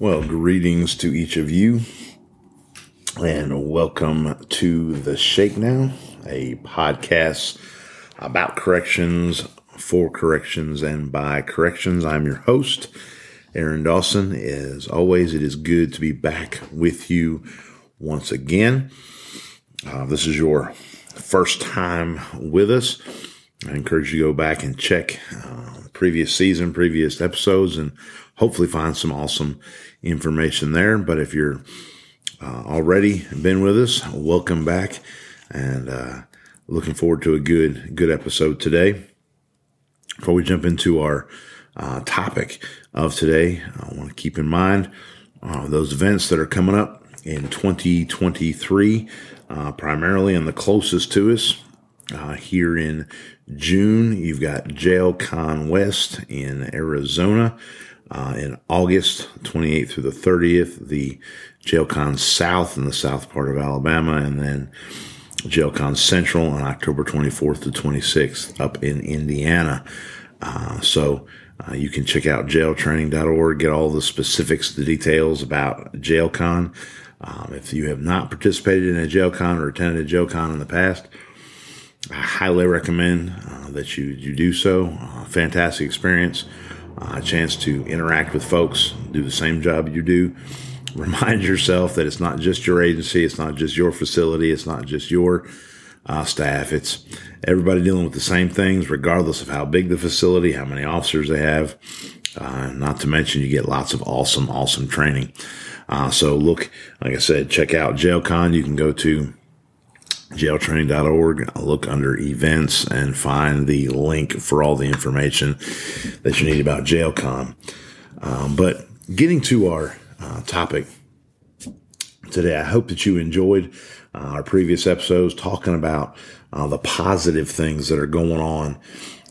Well, greetings to each of you, and welcome to the Shakedown, a podcast about corrections, for corrections, and by corrections. I'm your host, Aaron Dawson. As always, it is good to be back with you once again. Uh, this is your first time with us. I encourage you to go back and check uh, previous season, previous episodes, and hopefully find some awesome information there. But if you're uh, already been with us, welcome back, and uh, looking forward to a good good episode today. Before we jump into our uh, topic of today, I want to keep in mind uh, those events that are coming up in 2023, uh, primarily and the closest to us. Uh, here in June, you've got JailCon West in Arizona. Uh, in August 28th through the 30th, the JailCon South in the south part of Alabama, and then JailCon Central on October 24th to 26th up in Indiana. Uh, so uh, you can check out jailtraining.org, get all the specifics, the details about JailCon. Um, if you have not participated in a JailCon or attended a JailCon in the past, I highly recommend uh, that you, you do so. Uh, fantastic experience uh, a chance to interact with folks, do the same job you do. Remind yourself that it's not just your agency, it's not just your facility, it's not just your uh, staff. It's everybody dealing with the same things, regardless of how big the facility, how many officers they have. Uh, not to mention, you get lots of awesome, awesome training. Uh, so look, like I said, check out JailCon. You can go to jailtraining.org, look under events and find the link for all the information that you need about JailCon. Um, but getting to our uh, topic today, I hope that you enjoyed uh, our previous episodes talking about uh, the positive things that are going on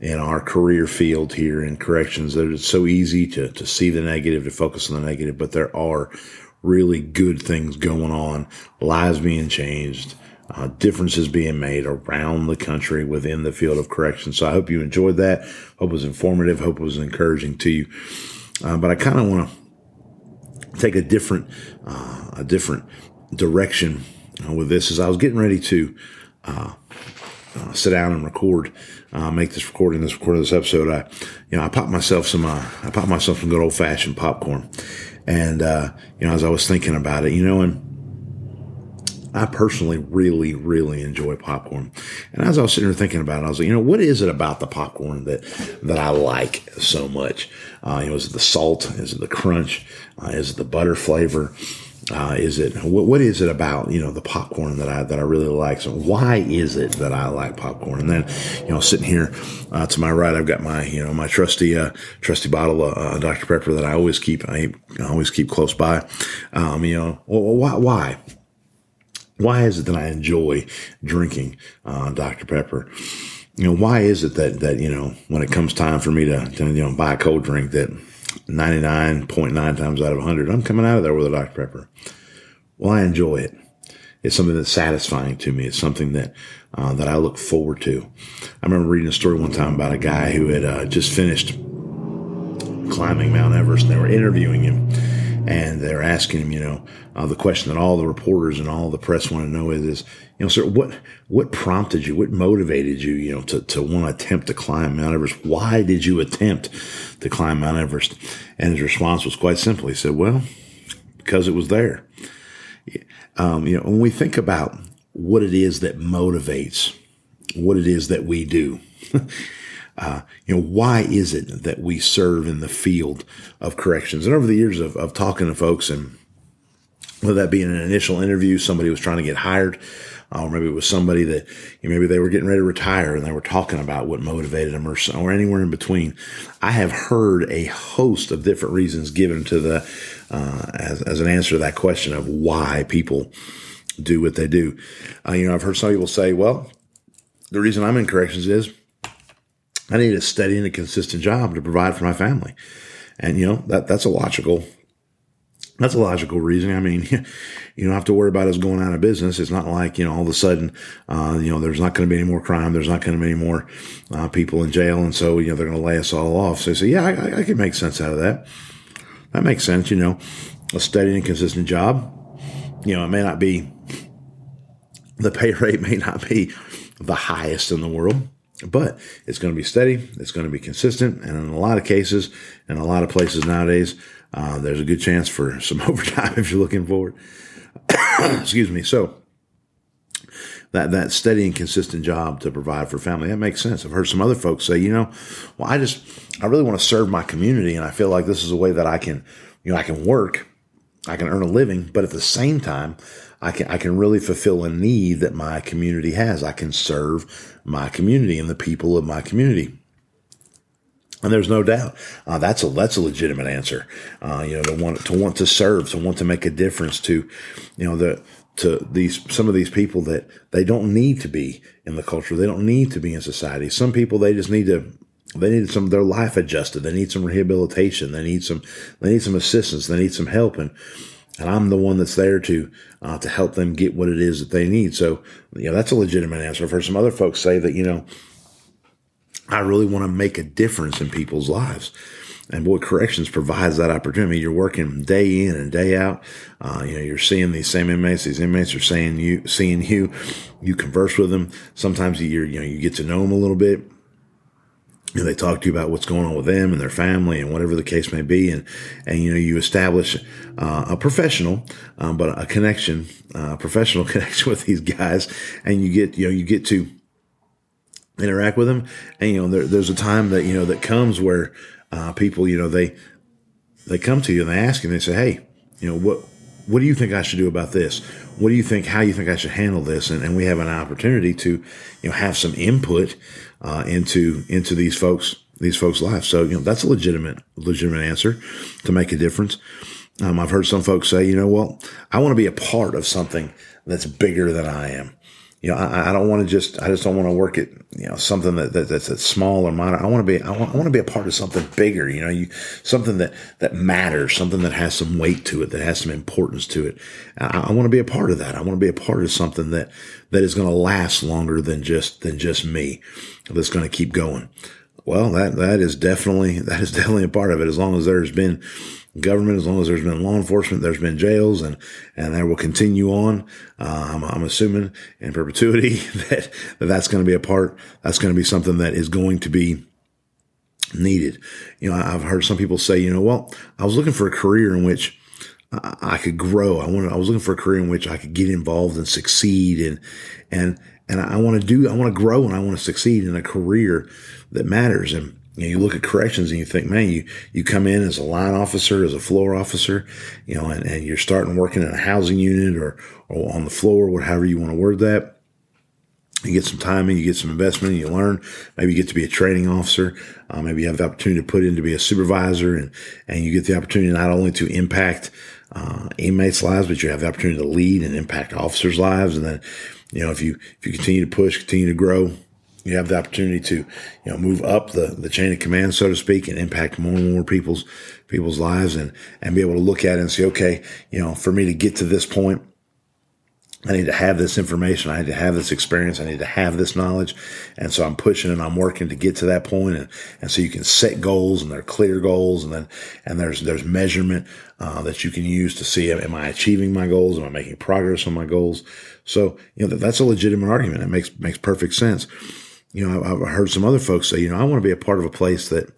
in our career field here in corrections. That it's so easy to, to see the negative, to focus on the negative, but there are really good things going on, lives being changed, uh, differences being made around the country within the field of correction. So I hope you enjoyed that. Hope it was informative. Hope it was encouraging to you. Uh, but I kind of want to take a different, uh, a different direction uh, with this. As I was getting ready to uh, uh, sit down and record, make this recording, this recording, this episode, I, you know, I popped myself some, I popped myself some good old fashioned popcorn, and you know, as I was thinking about it, you know, and I personally really, really enjoy popcorn. And as I was sitting there thinking about it, I was like, you know, what is it about the popcorn that that I like so much? Uh, you know, is it the salt? Is it the crunch? Uh, is it the butter flavor? Uh, is it what, what is it about you know the popcorn that I that I really like? So why is it that I like popcorn? And then you know sitting here uh, to my right, I've got my you know my trusty uh, trusty bottle of uh, Dr Pepper that I always keep I always keep close by. Um, you know well, why why why is it that I enjoy drinking uh, Dr. Pepper? You know, why is it that, that, you know, when it comes time for me to, to, you know, buy a cold drink that 99.9 times out of 100, I'm coming out of there with a Dr. Pepper. Well, I enjoy it. It's something that's satisfying to me. It's something that, uh, that I look forward to. I remember reading a story one time about a guy who had, uh, just finished climbing Mount Everest and they were interviewing him and they're asking him, you know, uh, the question that all the reporters and all the press want to know is, you know, sir, what what prompted you, what motivated you, you know, to to want to attempt to climb Mount Everest? Why did you attempt to climb Mount Everest? And his response was quite simple. He said, "Well, because it was there." Um, you know, when we think about what it is that motivates, what it is that we do. Uh, you know, why is it that we serve in the field of corrections? And over the years of, of talking to folks, and whether that be in an initial interview, somebody was trying to get hired, uh, or maybe it was somebody that you know, maybe they were getting ready to retire and they were talking about what motivated them, or, or anywhere in between. I have heard a host of different reasons given to the uh, as, as an answer to that question of why people do what they do. Uh, you know, I've heard some people say, "Well, the reason I'm in corrections is." I need a steady and a consistent job to provide for my family. And, you know, that, that's a logical, that's a logical reason. I mean, you don't have to worry about us going out of business. It's not like, you know, all of a sudden, uh, you know, there's not going to be any more crime. There's not going to be any more, uh, people in jail. And so, you know, they're going to lay us all off. So I say, yeah, I, I can make sense out of that. That makes sense. You know, a steady and consistent job. You know, it may not be, the pay rate may not be the highest in the world, but it's going to be steady. It's going to be consistent. And in a lot of cases, in a lot of places nowadays, uh, there's a good chance for some overtime if you're looking forward. Excuse me. So, that, that steady and consistent job to provide for family. That makes sense. I've heard some other folks say, you know, well, I just, I really want to serve my community and I feel like this is a way that I can, you know, I can work, I can earn a living, but at the same time, I can, I can really fulfill a need that my community has. I can serve my community and the people of my community. And there's no doubt uh, that's a that's a legitimate answer. Uh, you know, to want to want to serve, to want to make a difference to, you know, the to these some of these people that they don't need to be in the culture. They don't need to be in society. Some people they just need to they need some their life adjusted. They need some rehabilitation. They need some they need some assistance. They need some help and and I'm the one that's there to uh, to help them get what it is that they need. So you know that's a legitimate answer. I've some other folks say that you know I really want to make a difference in people's lives. And boy, corrections provides that opportunity. You're working day in and day out. Uh, you know, you're seeing these same inmates. These inmates are saying you, seeing you. You converse with them. Sometimes you you know you get to know them a little bit. Know, they talk to you about what's going on with them and their family and whatever the case may be, and and you know you establish uh, a professional, um, but a connection, uh, professional connection with these guys, and you get you know you get to interact with them, and you know there, there's a time that you know that comes where uh, people, you know, they they come to you and they ask you and they say, "Hey, you know, what what do you think I should do about this? What do you think? How you think I should handle this?" And, and we have an opportunity to, you know, have some input uh, into into these folks these folks' lives. So you know, that's a legitimate legitimate answer to make a difference. Um, I've heard some folks say, you know, well, I want to be a part of something that's bigger than I am you know, I, I don't want to just, I just don't want to work at, you know, something that, that that's, that's small or minor. I want to be, I want, I want to be a part of something bigger, you know, you, something that, that matters, something that has some weight to it, that has some importance to it. I, I want to be a part of that. I want to be a part of something that, that is going to last longer than just, than just me, that's going to keep going. Well, that, that is definitely, that is definitely a part of it. As long as there's been, government, as long as there's been law enforcement, there's been jails, and and that will continue on. Uh, I'm, I'm, assuming in perpetuity that, that that's going to be a part. That's going to be something that is going to be needed. You know, I've heard some people say, you know, well, I was looking for a career in which I, I could grow. I wanted, I was looking for a career in which I could get involved and succeed, and and and I want to do, I want to grow, and I want to succeed in a career that matters, and you, know, you look at corrections and you think, man, you, you come in as a line officer, as a floor officer, you know, and, and you're starting working in a housing unit or, or on the floor, whatever you want to word that. You get some time in, you get some investment, and you learn. Maybe you get to be a training officer. Uh, maybe you have the opportunity to put in to be a supervisor, and and you get the opportunity not only to impact uh, inmates' lives, but you have the opportunity to lead and impact officers' lives. And then, you know, if you if you continue to push, continue to grow, you have the opportunity to, you know, move up the, the chain of command, so to speak, and impact more and more people's, people's lives and, and be able to look at it and say, okay, you know, for me to get to this point, I need to have this information. I need to have this experience. I need to have this knowledge. And so I'm pushing and I'm working to get to that point. And, and so you can set goals and they're clear goals. And then, and there's, there's measurement, uh, that you can use to see, am I achieving my goals? Am I making progress on my goals? So, you know, that, that's a legitimate argument. It makes, makes perfect sense you know, I've heard some other folks say, you know, I want to be a part of a place that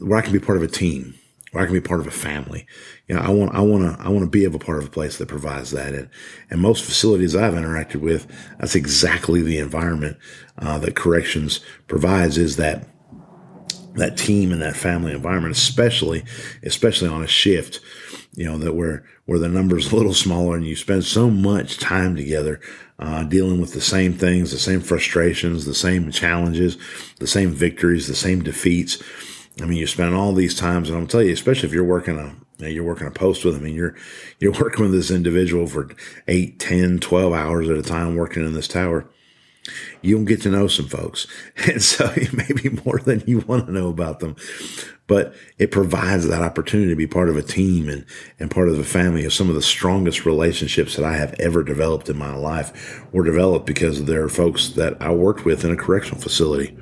where I can be part of a team, where I can be part of a family. You know, I want, I want to, I want to be of a part of a place that provides that. And, and most facilities I've interacted with, that's exactly the environment, uh, that corrections provides is that, that team and that family environment, especially, especially on a shift, you know, that where, where the number's a little smaller and you spend so much time together, uh, dealing with the same things, the same frustrations, the same challenges, the same victories, the same defeats. I mean, you spend all these times, and I'm tell you, especially if you're working a you're working a post with them, mean, you're you're working with this individual for 8, 10, 12 hours at a time working in this tower you'll get to know some folks. And so it may be more than you want to know about them, but it provides that opportunity to be part of a team and, and part of the family of some of the strongest relationships that I have ever developed in my life were developed because there are folks that I worked with in a correctional facility.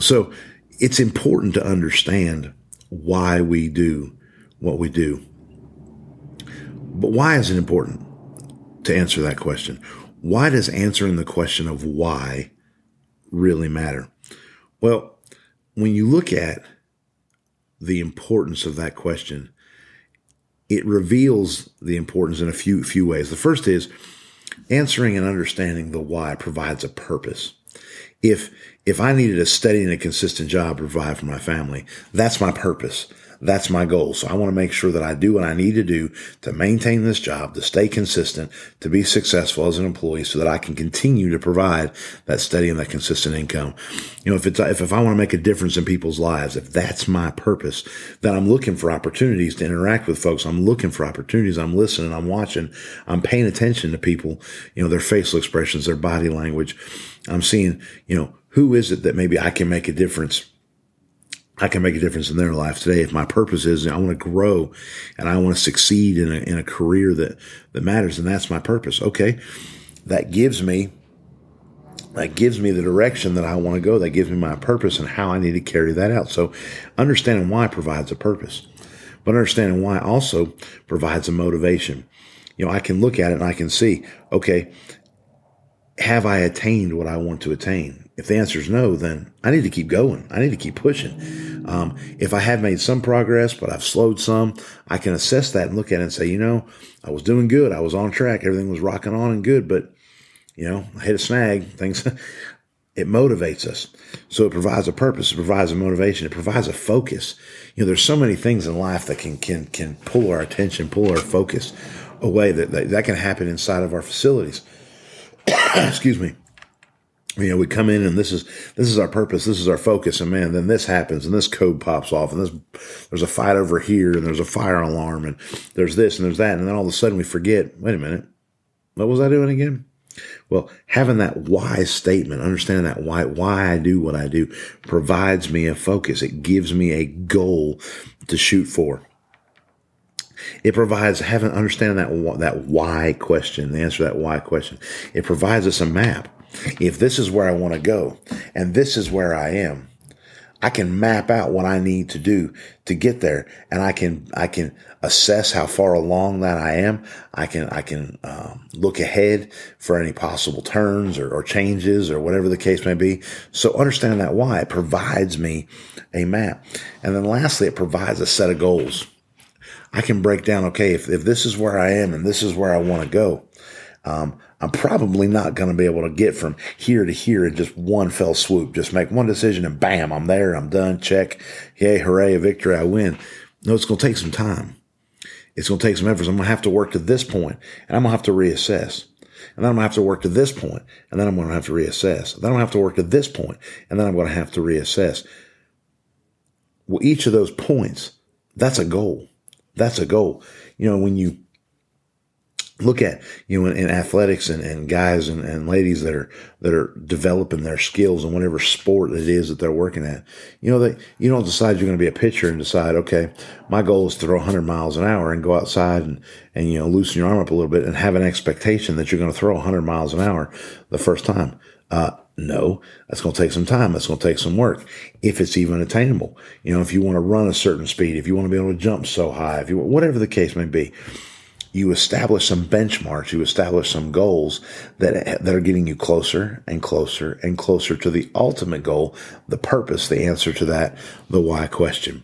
So it's important to understand why we do what we do. But why is it important to answer that question? Why does answering the question of why really matter? Well, when you look at the importance of that question, it reveals the importance in a few few ways. The first is answering and understanding the why provides a purpose. If if I needed a steady and a consistent job to provide for my family, that's my purpose. That's my goal. So I want to make sure that I do what I need to do to maintain this job, to stay consistent, to be successful as an employee so that I can continue to provide that steady and that consistent income. You know, if it's, if, if I want to make a difference in people's lives, if that's my purpose, then I'm looking for opportunities to interact with folks. I'm looking for opportunities. I'm listening. I'm watching. I'm paying attention to people, you know, their facial expressions, their body language. I'm seeing, you know, who is it that maybe I can make a difference I can make a difference in their life today. If my purpose is I want to grow and I want to succeed in a, in a career that, that matters, and that's my purpose. Okay. That gives me, that gives me the direction that I want to go. That gives me my purpose and how I need to carry that out. So understanding why provides a purpose, but understanding why also provides a motivation. You know, I can look at it and I can see, okay, have I attained what I want to attain? If the answer is no, then I need to keep going. I need to keep pushing. Um, if I have made some progress, but I've slowed some, I can assess that and look at it and say, you know, I was doing good. I was on track. Everything was rocking on and good, but you know, I hit a snag. Things, it motivates us. So it provides a purpose. It provides a motivation. It provides a focus. You know, there's so many things in life that can, can, can pull our attention, pull our focus away that, that, that can happen inside of our facilities. Excuse me you know, we come in and this is this is our purpose, this is our focus, and man, then this happens and this code pops off, and this there's a fight over here, and there's a fire alarm, and there's this and there's that, and then all of a sudden we forget. Wait a minute, what was I doing again? Well, having that why statement, understanding that why why I do what I do, provides me a focus. It gives me a goal to shoot for. It provides having understanding that that why question, the answer to that why question. It provides us a map if this is where I want to go and this is where I am, I can map out what I need to do to get there, and I can I can assess how far along that I am. I can I can um, look ahead for any possible turns or, or, changes or whatever the case may be. So understanding that why it provides me a map, and then lastly, it provides a set of goals. I can break down. Okay, if if this is where I am and this is where I want to go, um, I'm probably not going to be able to get from here to here in just one fell swoop. Just make one decision and bam, I'm there. I'm done. Check. Yay, hooray, a victory. I win. No, it's going to take some time. It's going to take some effort. I'm going to have to work to this point and I'm going to have to reassess. And then I'm going to have to work to this point and then I'm going to have to reassess. Then I'm going to have to work to this point and then I'm going to have to reassess. Well, each of those points, that's a goal. That's a goal. You know, when you look at you know in, in athletics and, and guys and, and ladies that are that are developing their skills in whatever sport it is that they're working at you know that you don't decide you're going to be a pitcher and decide okay my goal is to throw 100 miles an hour and go outside and and you know loosen your arm up a little bit and have an expectation that you're going to throw 100 miles an hour the first time uh, no, that's going to take some time. That's going to take some work. If it's even attainable, you know, if you want to run a certain speed, if you want to be able to jump so high, if you whatever the case may be, you establish some benchmarks, you establish some goals that, that are getting you closer and closer and closer to the ultimate goal, the purpose, the answer to that, the why question.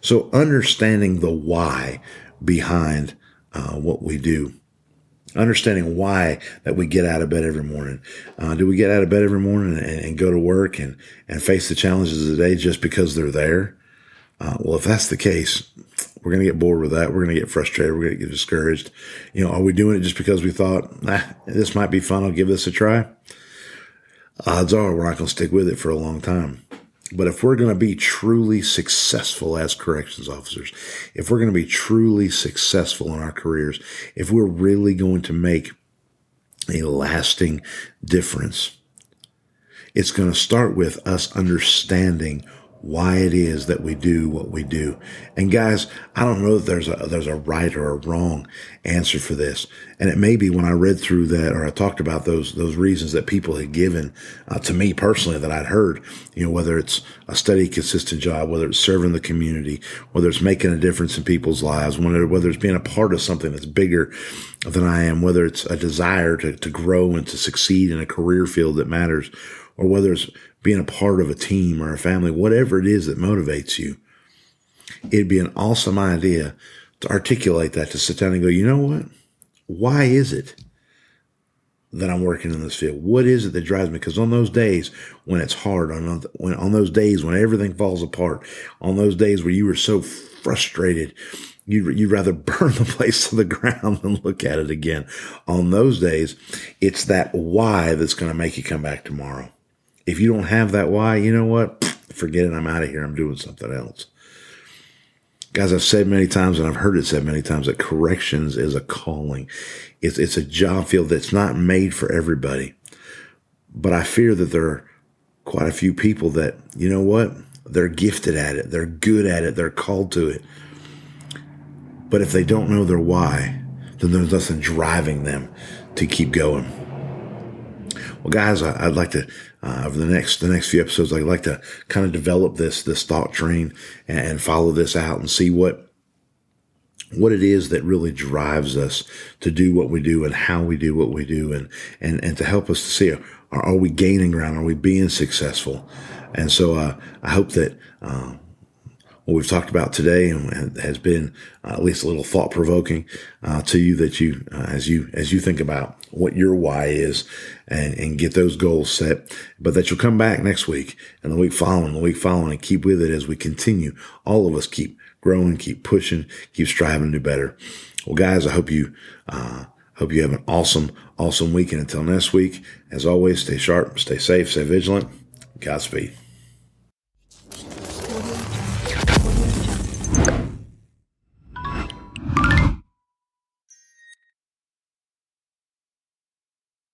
So understanding the why behind uh, what we do understanding why that we get out of bed every morning. Uh, do we get out of bed every morning and, and, go to work and, and face the challenges of the day just because they're there? Uh, well, if that's the case, we're going to get bored with that. We're going to get frustrated. We're going to get discouraged. You know, are we doing it just because we thought, nah, this might be fun. I'll give this a try. Odds are we're not going to stick with it for a long time. But if we're going to be truly successful as corrections officers, if we're going to be truly successful in our careers, if we're really going to make a lasting difference, it's going to start with us understanding why it is that we do what we do. And guys, I don't know that there's a, there's a right or a wrong answer for this. And it may be when I read through that or I talked about those, those reasons that people had given uh, to me personally that I'd heard, you know, whether it's a steady, consistent job, whether it's serving the community, whether it's making a difference in people's lives, whether, whether it's being a part of something that's bigger than I am, whether it's a desire to, to grow and to succeed in a career field that matters, or whether it's being a part of a team or a family, whatever it is that motivates you, it'd be an awesome idea to articulate that, to sit down and go, you know what? Why is it that I'm working in this field? What is it that drives me? Because on those days when it's hard, on, when, on those days when everything falls apart, on those days where you were so frustrated, you'd, you'd rather burn the place to the ground than look at it again. On those days, it's that why that's going to make you come back tomorrow. If you don't have that why, you know what? Forget it. I'm out of here. I'm doing something else. Guys, I've said many times and I've heard it said many times that corrections is a calling. It's, it's a job field that's not made for everybody. But I fear that there are quite a few people that, you know what? They're gifted at it. They're good at it. They're called to it. But if they don't know their why, then there's nothing driving them to keep going. Well, guys, I, would like to uh, over the next the next few episodes, I'd like to kind of develop this this thought train and, and follow this out and see what what it is that really drives us to do what we do and how we do what we do and and and to help us to see are, are we gaining ground? Are we being successful? And so uh, I hope that uh, what we've talked about today and has been uh, at least a little thought provoking uh, to you that you uh, as you as you think about what your why is and, and get those goals set. But that you'll come back next week and the week following the week following and keep with it as we continue. All of us keep growing keep pushing keep striving to do better. Well guys i hope you uh, hope you have an awesome awesome week and until next week as always stay sharp stay safe stay vigilant. Godspeed